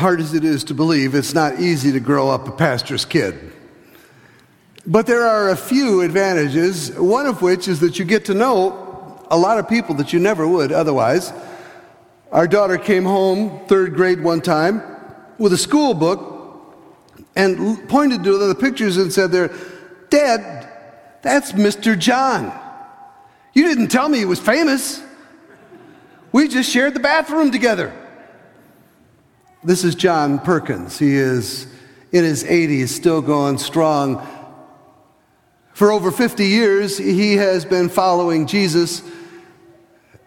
hard as it is to believe, it's not easy to grow up a pastor's kid. But there are a few advantages, one of which is that you get to know a lot of people that you never would otherwise. Our daughter came home, third grade one time, with a school book and pointed to the pictures and said there, Dad, that's Mr. John. You didn't tell me he was famous. We just shared the bathroom together. This is John Perkins. He is in his 80s, still going strong. For over 50 years, he has been following Jesus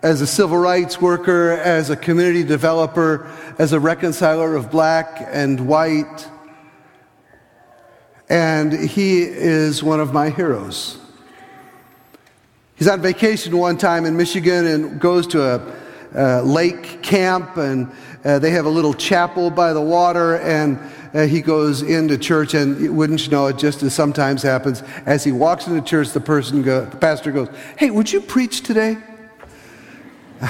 as a civil rights worker, as a community developer, as a reconciler of black and white. And he is one of my heroes. He's on vacation one time in Michigan and goes to a, a lake camp, and uh, they have a little chapel by the water, and uh, he goes into church, and wouldn't you know it, just as sometimes happens, as he walks into church, the person, go, the pastor goes, "Hey, would you preach today?"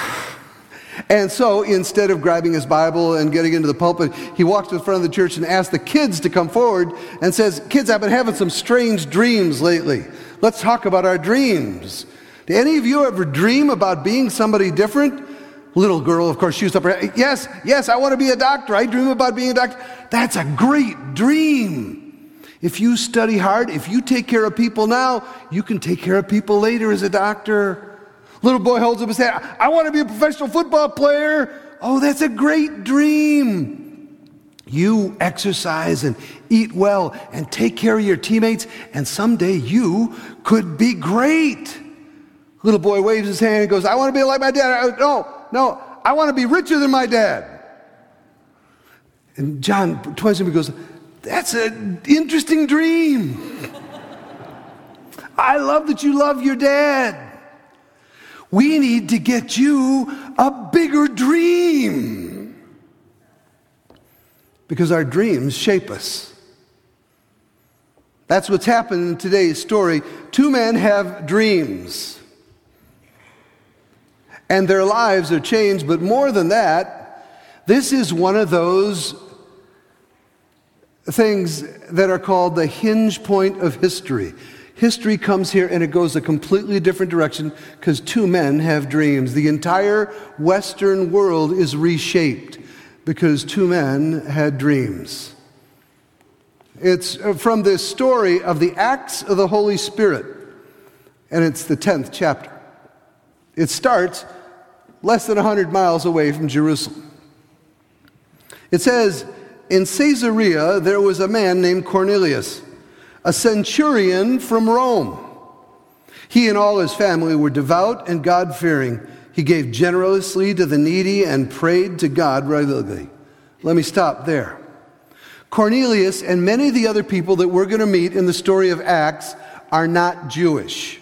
And so instead of grabbing his Bible and getting into the pulpit, he walks to the front of the church and asks the kids to come forward and says, Kids, I've been having some strange dreams lately. Let's talk about our dreams. Do any of you ever dream about being somebody different? Little girl, of course, shoots up her head. Yes, yes, I want to be a doctor. I dream about being a doctor. That's a great dream. If you study hard, if you take care of people now, you can take care of people later as a doctor. Little boy holds up his hand. I want to be a professional football player. Oh, that's a great dream. You exercise and eat well and take care of your teammates, and someday you could be great. Little boy waves his hand and goes, I want to be like my dad. no, no, I want to be richer than my dad. And John twice him goes, That's an interesting dream. I love that you love your dad. We need to get you a bigger dream. Because our dreams shape us. That's what's happened in today's story. Two men have dreams. And their lives are changed, but more than that, this is one of those things that are called the hinge point of history. History comes here and it goes a completely different direction because two men have dreams. The entire Western world is reshaped because two men had dreams. It's uh, from this story of the Acts of the Holy Spirit, and it's the 10th chapter. It starts less than 100 miles away from Jerusalem. It says, In Caesarea there was a man named Cornelius a centurion from Rome. He and all his family were devout and God fearing. He gave generously to the needy and prayed to God regularly. Let me stop there. Cornelius and many of the other people that we're going to meet in the story of Acts are not Jewish.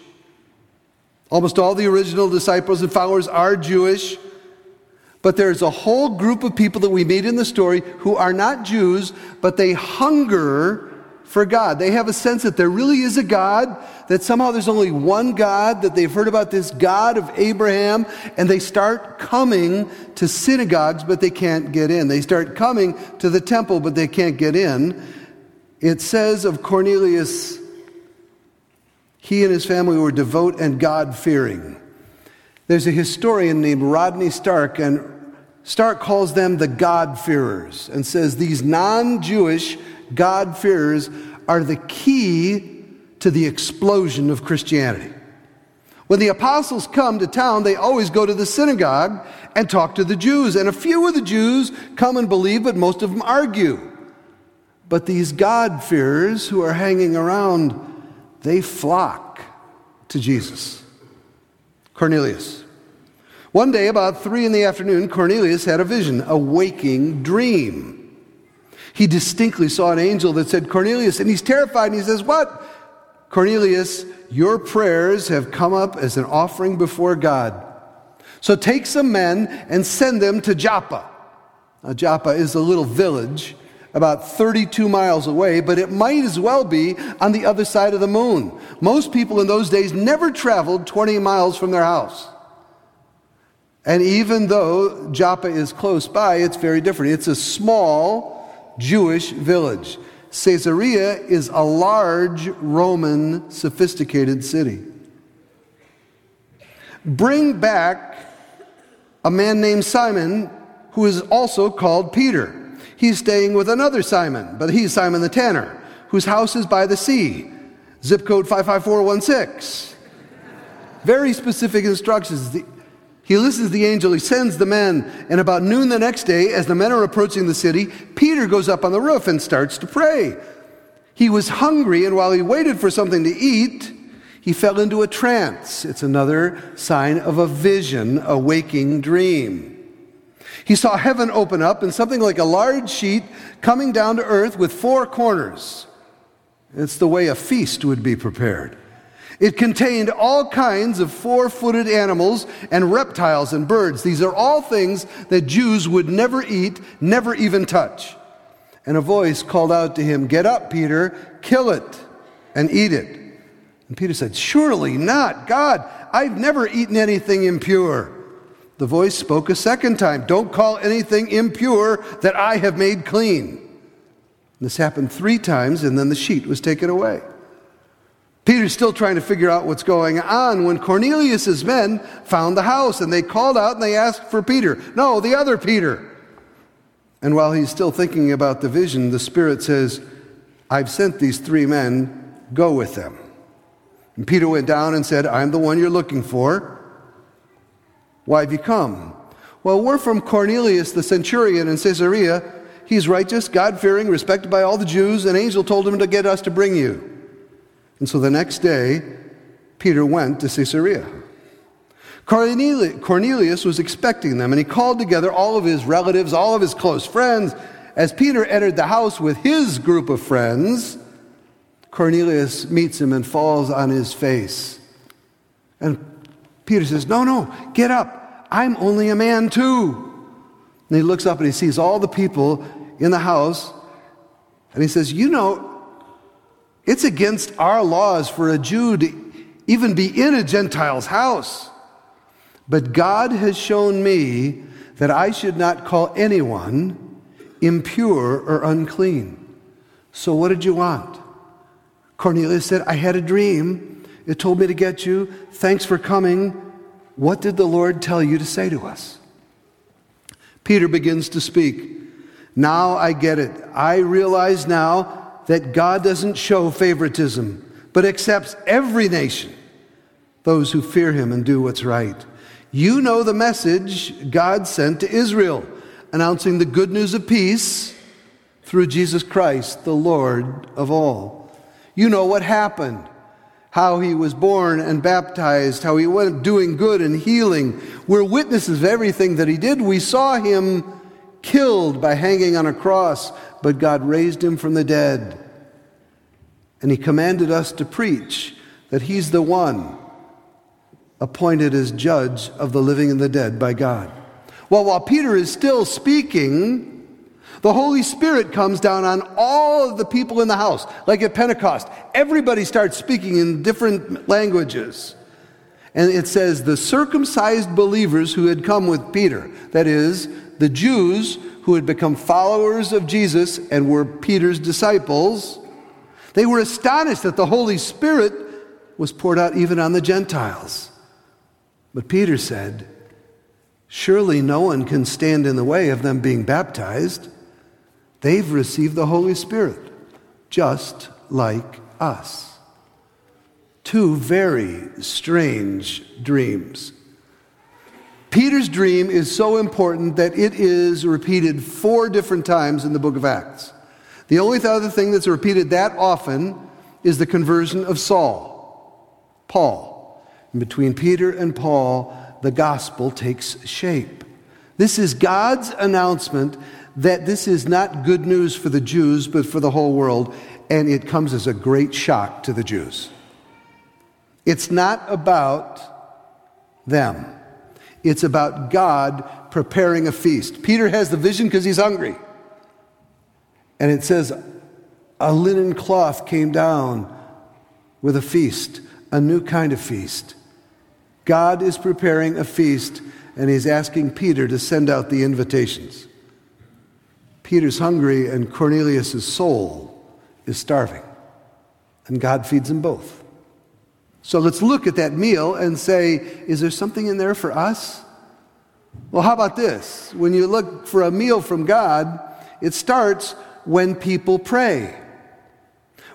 Almost all the original disciples and followers are Jewish, but there's a whole group of people that we meet in the story who are not Jews, but they hunger for God. They have a sense that there really is a God, that somehow there's only one God, that they've heard about this God of Abraham, and they start coming to synagogues, but they can't get in. They start coming to the temple, but they can't get in. It says of Cornelius, he and his family were devout and God fearing. There's a historian named Rodney Stark, and Stark calls them the God-fearers and says these non Jewish God-fearers are the key to the explosion of Christianity. When the apostles come to town, they always go to the synagogue and talk to the Jews. And a few of the Jews come and believe, but most of them argue. But these God-fearers who are hanging around, they flock to Jesus. Cornelius. One day, about three in the afternoon, Cornelius had a vision, a waking dream. He distinctly saw an angel that said, Cornelius, and he's terrified and he says, What? Cornelius, your prayers have come up as an offering before God. So take some men and send them to Joppa. Now, Joppa is a little village about 32 miles away, but it might as well be on the other side of the moon. Most people in those days never traveled 20 miles from their house. And even though Joppa is close by, it's very different. It's a small Jewish village. Caesarea is a large Roman sophisticated city. Bring back a man named Simon who is also called Peter. He's staying with another Simon, but he's Simon the tanner, whose house is by the sea. Zip code 55416. Very specific instructions. He listens to the angel, he sends the men, and about noon the next day, as the men are approaching the city, Peter goes up on the roof and starts to pray. He was hungry, and while he waited for something to eat, he fell into a trance. It's another sign of a vision, a waking dream. He saw heaven open up and something like a large sheet coming down to earth with four corners. It's the way a feast would be prepared. It contained all kinds of four footed animals and reptiles and birds. These are all things that Jews would never eat, never even touch. And a voice called out to him, Get up, Peter, kill it and eat it. And Peter said, Surely not, God, I've never eaten anything impure. The voice spoke a second time, Don't call anything impure that I have made clean. This happened three times, and then the sheet was taken away. Peter's still trying to figure out what's going on when Cornelius's men found the house and they called out and they asked for Peter. No, the other Peter. And while he's still thinking about the vision, the Spirit says, I've sent these three men, go with them. And Peter went down and said, I'm the one you're looking for. Why have you come? Well, we're from Cornelius the centurion in Caesarea. He's righteous, God fearing, respected by all the Jews. An angel told him to get us to bring you. And so the next day, Peter went to Caesarea. Cornelius was expecting them, and he called together all of his relatives, all of his close friends. As Peter entered the house with his group of friends, Cornelius meets him and falls on his face. And Peter says, No, no, get up. I'm only a man too. And he looks up and he sees all the people in the house, and he says, You know, it's against our laws for a Jew to even be in a Gentile's house. But God has shown me that I should not call anyone impure or unclean. So, what did you want? Cornelius said, I had a dream. It told me to get you. Thanks for coming. What did the Lord tell you to say to us? Peter begins to speak. Now I get it. I realize now that God doesn't show favoritism, but accepts every nation, those who fear him and do what's right. You know the message God sent to Israel, announcing the good news of peace through Jesus Christ, the Lord of all. You know what happened, how he was born and baptized, how he went doing good and healing. We're witnesses of everything that he did. We saw him killed by hanging on a cross, but God raised him from the dead. And he commanded us to preach that he's the one appointed as judge of the living and the dead by God. Well, while Peter is still speaking, the Holy Spirit comes down on all of the people in the house, like at Pentecost. Everybody starts speaking in different languages. And it says the circumcised believers who had come with Peter, that is, the Jews who had become followers of Jesus and were Peter's disciples, they were astonished that the Holy Spirit was poured out even on the Gentiles. But Peter said, Surely no one can stand in the way of them being baptized. They've received the Holy Spirit, just like us. Two very strange dreams. Peter's dream is so important that it is repeated four different times in the book of Acts. The only other thing that's repeated that often is the conversion of Saul, Paul. And between Peter and Paul, the gospel takes shape. This is God's announcement that this is not good news for the Jews, but for the whole world, and it comes as a great shock to the Jews. It's not about them. It's about God preparing a feast. Peter has the vision because he's hungry. And it says, a linen cloth came down with a feast, a new kind of feast. God is preparing a feast, and he's asking Peter to send out the invitations. Peter's hungry, and Cornelius' soul is starving. And God feeds them both. So let's look at that meal and say, is there something in there for us? Well, how about this? When you look for a meal from God, it starts when people pray.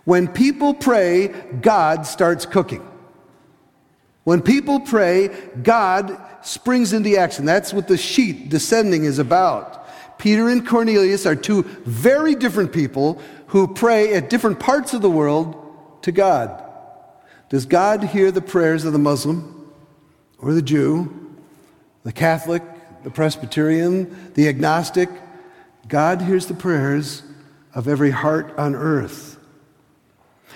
When people pray, God starts cooking. When people pray, God springs into action. That's what the sheet descending is about. Peter and Cornelius are two very different people who pray at different parts of the world to God. Does God hear the prayers of the Muslim or the Jew, the Catholic, the Presbyterian, the agnostic? God hears the prayers of every heart on earth.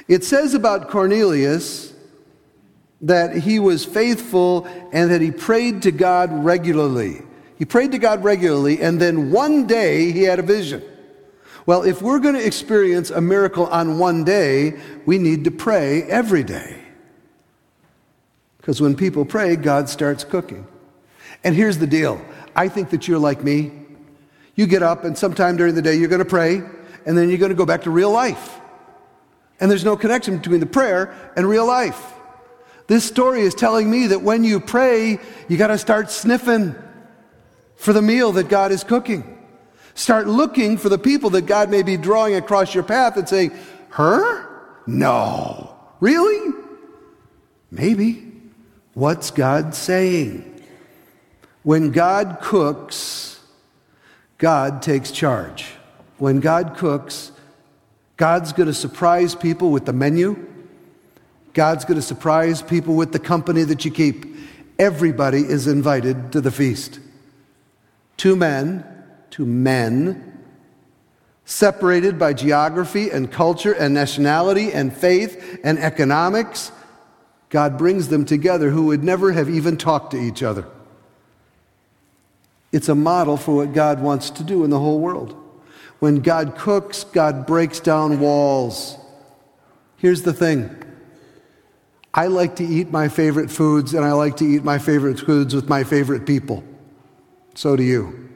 It says about Cornelius that he was faithful and that he prayed to God regularly. He prayed to God regularly, and then one day he had a vision. Well, if we're going to experience a miracle on one day, we need to pray every day. Because when people pray, God starts cooking. And here's the deal I think that you're like me. You get up, and sometime during the day, you're going to pray, and then you're going to go back to real life. And there's no connection between the prayer and real life. This story is telling me that when you pray, you got to start sniffing for the meal that God is cooking. Start looking for the people that God may be drawing across your path and saying, Her? No. Really? Maybe. What's God saying? When God cooks, God takes charge. When God cooks, God's going to surprise people with the menu. God's going to surprise people with the company that you keep. Everybody is invited to the feast. Two men, two men, separated by geography and culture and nationality and faith and economics God brings them together who would never have even talked to each other. It's a model for what God wants to do in the whole world. When God cooks, God breaks down walls. Here's the thing I like to eat my favorite foods, and I like to eat my favorite foods with my favorite people. So do you.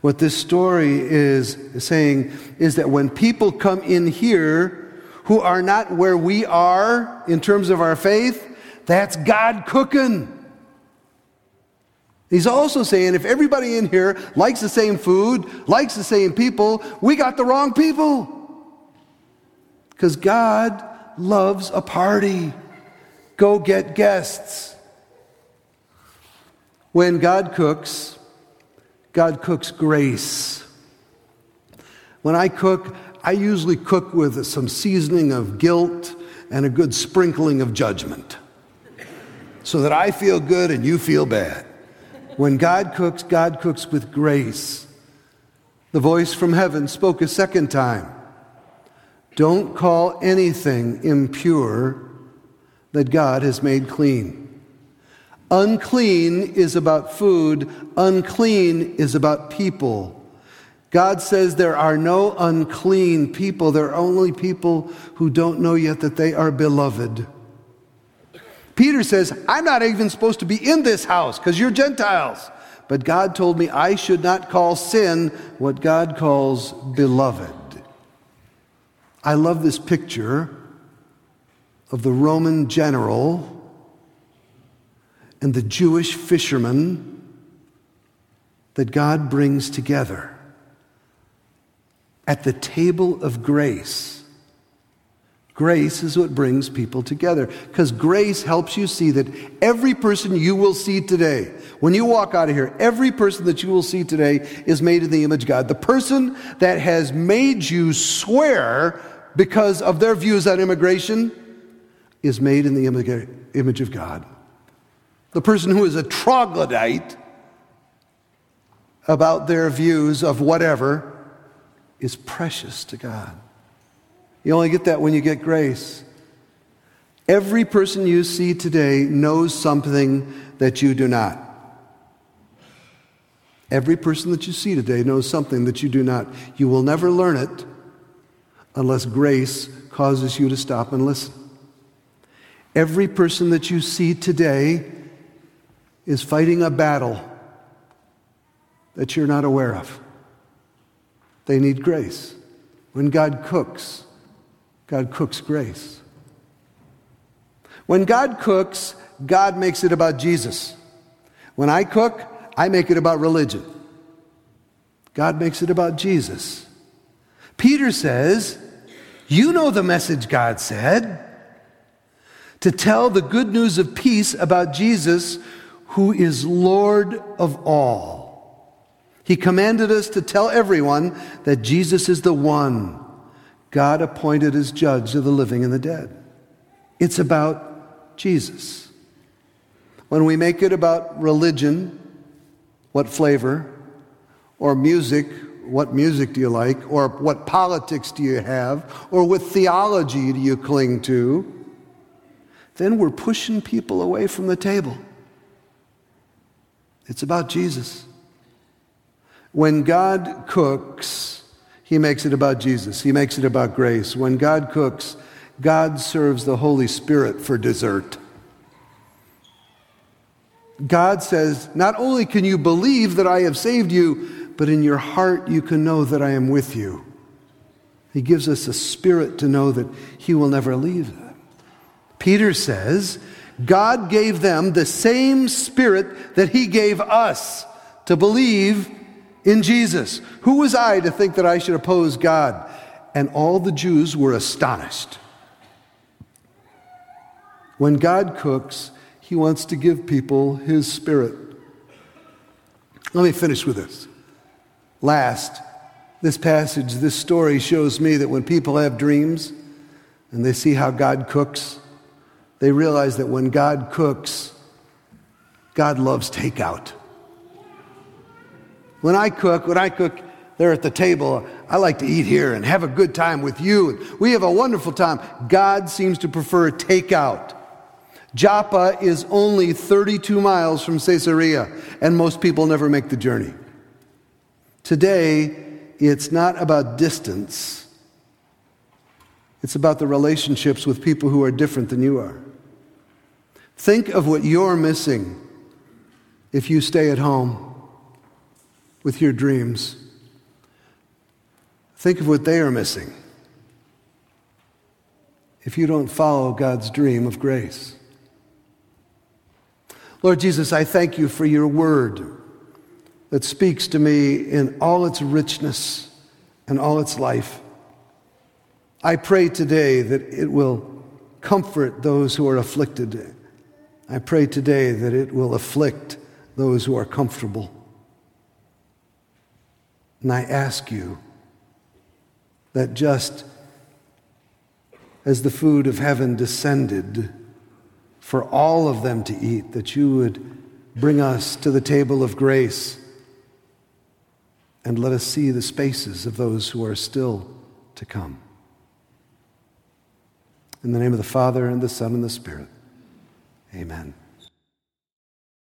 What this story is saying is that when people come in here, who are not where we are in terms of our faith, that's God cooking. He's also saying if everybody in here likes the same food, likes the same people, we got the wrong people. Because God loves a party. Go get guests. When God cooks, God cooks grace. When I cook, I usually cook with some seasoning of guilt and a good sprinkling of judgment so that I feel good and you feel bad. When God cooks, God cooks with grace. The voice from heaven spoke a second time Don't call anything impure that God has made clean. Unclean is about food, unclean is about people. God says there are no unclean people. There are only people who don't know yet that they are beloved. Peter says, I'm not even supposed to be in this house because you're Gentiles. But God told me I should not call sin what God calls beloved. I love this picture of the Roman general and the Jewish fisherman that God brings together at the table of grace. Grace is what brings people together because grace helps you see that every person you will see today, when you walk out of here, every person that you will see today is made in the image of God. The person that has made you swear because of their views on immigration is made in the image of God. The person who is a troglodyte about their views of whatever is precious to God. You only get that when you get grace. Every person you see today knows something that you do not. Every person that you see today knows something that you do not. You will never learn it unless grace causes you to stop and listen. Every person that you see today is fighting a battle that you're not aware of. They need grace. When God cooks, God cooks grace. When God cooks, God makes it about Jesus. When I cook, I make it about religion. God makes it about Jesus. Peter says, You know the message God said to tell the good news of peace about Jesus, who is Lord of all. He commanded us to tell everyone that Jesus is the one God appointed as judge of the living and the dead. It's about Jesus. When we make it about religion, what flavor, or music, what music do you like, or what politics do you have, or what theology do you cling to, then we're pushing people away from the table. It's about Jesus. When God cooks, he makes it about Jesus. He makes it about grace. When God cooks, God serves the Holy Spirit for dessert. God says, Not only can you believe that I have saved you, but in your heart you can know that I am with you. He gives us a spirit to know that He will never leave us. Peter says, God gave them the same spirit that he gave us to believe in Jesus. Who was I to think that I should oppose God? And all the Jews were astonished. When God cooks, he wants to give people his spirit. Let me finish with this. Last, this passage, this story shows me that when people have dreams and they see how God cooks, they realize that when God cooks, God loves takeout. When I cook, when I cook there at the table, I like to eat here and have a good time with you. We have a wonderful time. God seems to prefer takeout. Joppa is only 32 miles from Caesarea, and most people never make the journey. Today, it's not about distance, it's about the relationships with people who are different than you are. Think of what you're missing if you stay at home with your dreams. Think of what they are missing if you don't follow God's dream of grace. Lord Jesus, I thank you for your word that speaks to me in all its richness and all its life. I pray today that it will comfort those who are afflicted I pray today that it will afflict those who are comfortable. And I ask you that just as the food of heaven descended for all of them to eat, that you would bring us to the table of grace and let us see the spaces of those who are still to come. In the name of the Father, and the Son, and the Spirit. Amen.